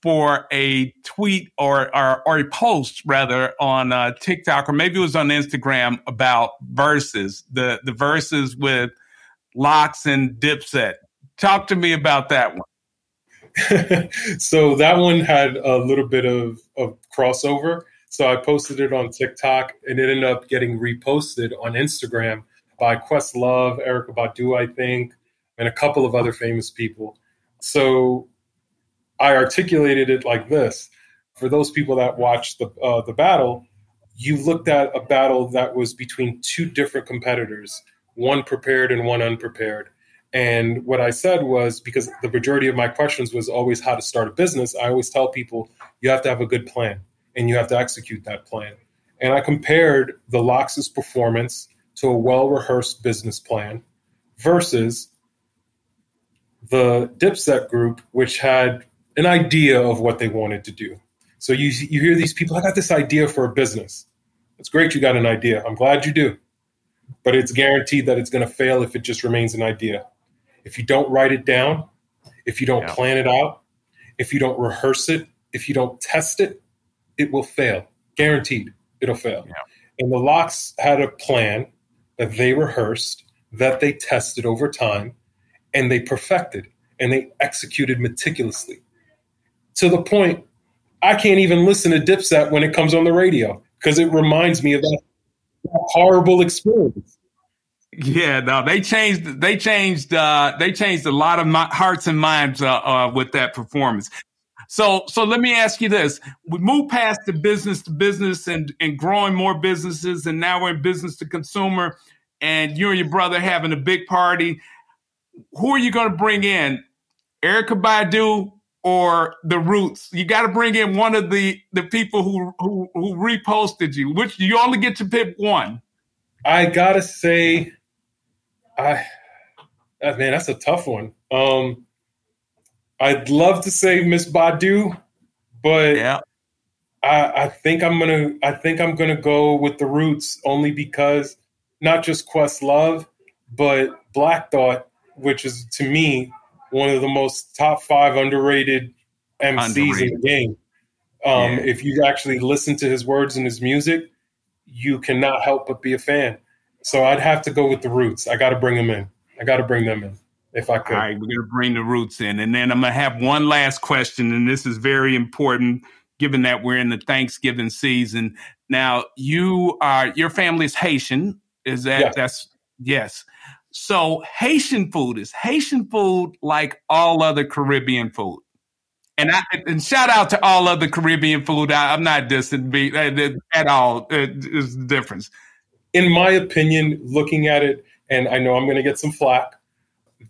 for a tweet or or, or a post rather on uh, TikTok or maybe it was on Instagram about Verzuz, the the Verzuz with Lox and Dipset. Talk to me about that one. so that one had a little bit of, of crossover. So I posted it on TikTok and it ended up getting reposted on Instagram by Questlove, Erykah Badu, I think, and a couple of other famous people. So I articulated it like this: for those people that watched the uh, the battle, you looked at a battle that was between two different competitors, one prepared and one unprepared, And what I said was because the majority of my questions was always how to start a business, I always tell people you have to have a good plan and you have to execute that plan. And I compared the Lox's performance to a well rehearsed business plan versus the Dipset group, which had an idea of what they wanted to do. So you, you hear these people, I got this idea for a business. It's great you got an idea. I'm glad you do. But it's guaranteed that it's going to fail if it just remains an idea. If you don't write it down, if you don't yeah. plan it out, if you don't rehearse it, if you don't test it, it will fail. Guaranteed, it'll fail. Yeah. And the Lox had a plan that they rehearsed, that they tested over time, and they perfected and they executed meticulously to the point I can't even listen to Dipset when it comes on the radio because it reminds me of that, that horrible experience. Yeah, no, they changed. They changed. Uh, they changed a lot of my hearts and minds uh, uh, with that performance. So, so let me ask you this: We move past the business to business and and growing more businesses, and now we're in business to consumer. And you and your brother having a big party. Who are you going to bring in? Erykah Badu or the Roots? You got to bring in one of the the people who who, who reposted you. Which you only get to pick one. I gotta say I, uh, man, that's a tough one. Um, I'd love to say Miss Badu, but yeah. I, I think I'm gonna I think I'm gonna go with the Roots only because not just Questlove, but Black Thought, which is to me one of the most top five underrated MCs underrated. in the game. Um, yeah. If you actually listen to his words and his music, you cannot help but be a fan. So I'd have to go with the roots. I got to bring them in. I got to bring them in if I could. All right, we're going to bring the roots in. And then I'm going to have one last question. And this is very important given that we're in the Thanksgiving season. Now, you are, your family is Haitian. Is that, yeah. that's, yes. So Haitian food is Haitian food like all other Caribbean food. And I, and shout out to all other Caribbean food. I, am not distant uh, at all. Uh, it's the difference in my opinion, looking at it, and I know I'm going to get some flack,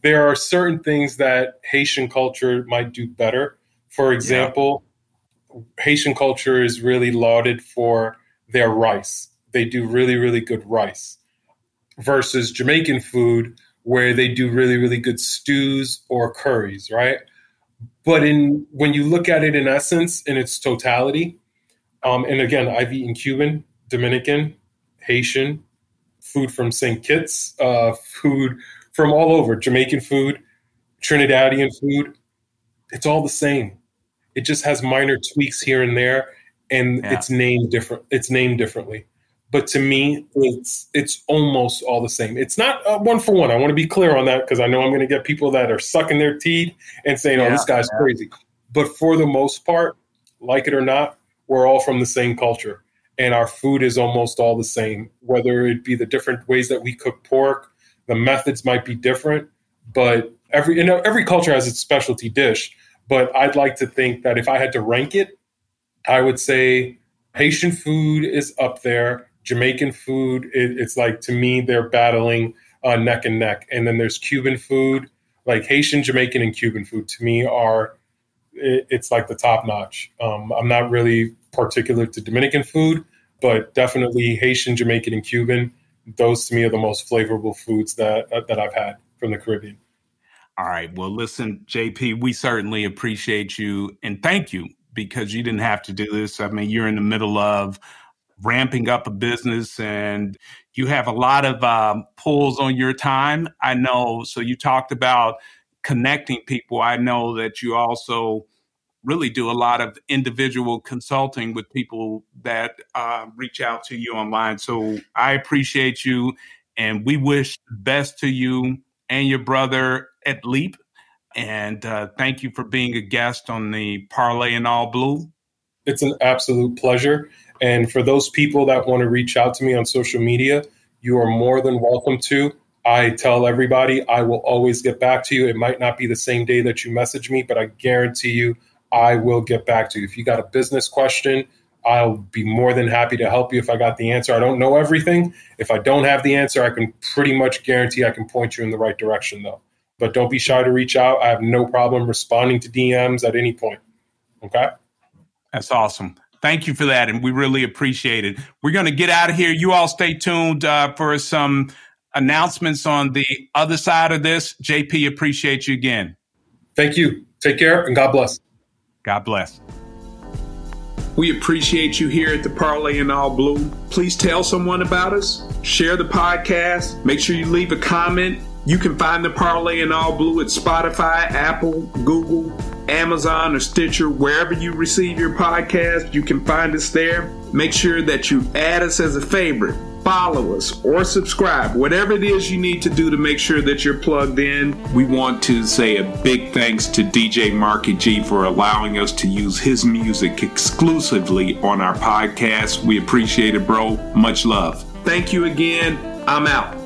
there are certain things that Haitian culture might do better. For example, yeah. Haitian culture is really lauded for their rice. They do really, really good rice versus Jamaican food, where they do really, really good stews or curries, right? But in when you look at it in essence, in its totality, um, and again, I've eaten Cuban, Dominican, Haitian, food from St. Kitts, uh, food from all over, Jamaican food, Trinidadian food. It's all the same. It just has minor tweaks here and there, and yeah. it's named different. It's named differently. But to me, it's it's almost all the same. It's not uh, one for one. I want to be clear on that because I know I'm going to get people that are sucking their teeth and saying, "Oh, this guy's yeah. crazy." But for the most part, like it or not, we're all from the same culture and our food is almost all the same, whether it be the different ways that we cook pork, the methods might be different, but every you know every culture has its specialty dish. But I'd like to think that if I had to rank it, I would say Haitian food is up there. Jamaican food, it, it's like to me they're battling uh, neck and neck, and then there's Cuban food, like Haitian, Jamaican, and Cuban food. To me, are it, it's like the top notch. Um, I'm not really particular to Dominican food, but definitely Haitian, Jamaican, and Cuban. Those to me are the most flavorful foods that that I've had from the Caribbean. All right. Well, listen, JP, we certainly appreciate you and thank you because you didn't have to do this. I mean, you're in the middle of ramping up a business and you have a lot of um, pulls on your time. I know. So you talked about connecting people. I know that you also really do a lot of individual consulting with people that uh, reach out to you online. So I appreciate you, and we wish best to you and your brother at Leap. And uh, thank you for being a guest on the Parley and All Blue. It's an absolute pleasure. And for those people that want to reach out to me on social media, you are more than welcome to. I tell everybody I will always get back to you. It might not be the same day that you message me, but I guarantee you I will get back to you. If you got a business question, I'll be more than happy to help you if I got the answer. I don't know everything. If I don't have the answer, I can pretty much guarantee I can point you in the right direction, though. but don't be shy to reach out. I have no problem responding to DMs at any point. Okay. That's awesome. Thank you for that. And we really appreciate it. We're going to get out of here. You all stay tuned uh, for some announcements on the other side of this. JP, appreciate you again. Thank you. Take care and God bless. God bless. We appreciate you here at the Parley in All Blue. Please tell someone about us, share the podcast, make sure you leave a comment. You can find the Parley in All Blue at Spotify, Apple, Google, Amazon, or Stitcher, wherever you receive your podcast. You can find us there. Make sure that you add us as a favorite follow us, or subscribe. Whatever it is you need to do to make sure that you're plugged in. We want to say a big thanks to DJ Marky G for allowing us to use his music exclusively on our podcast. We appreciate it, bro. Much love. Thank you again. I'm out.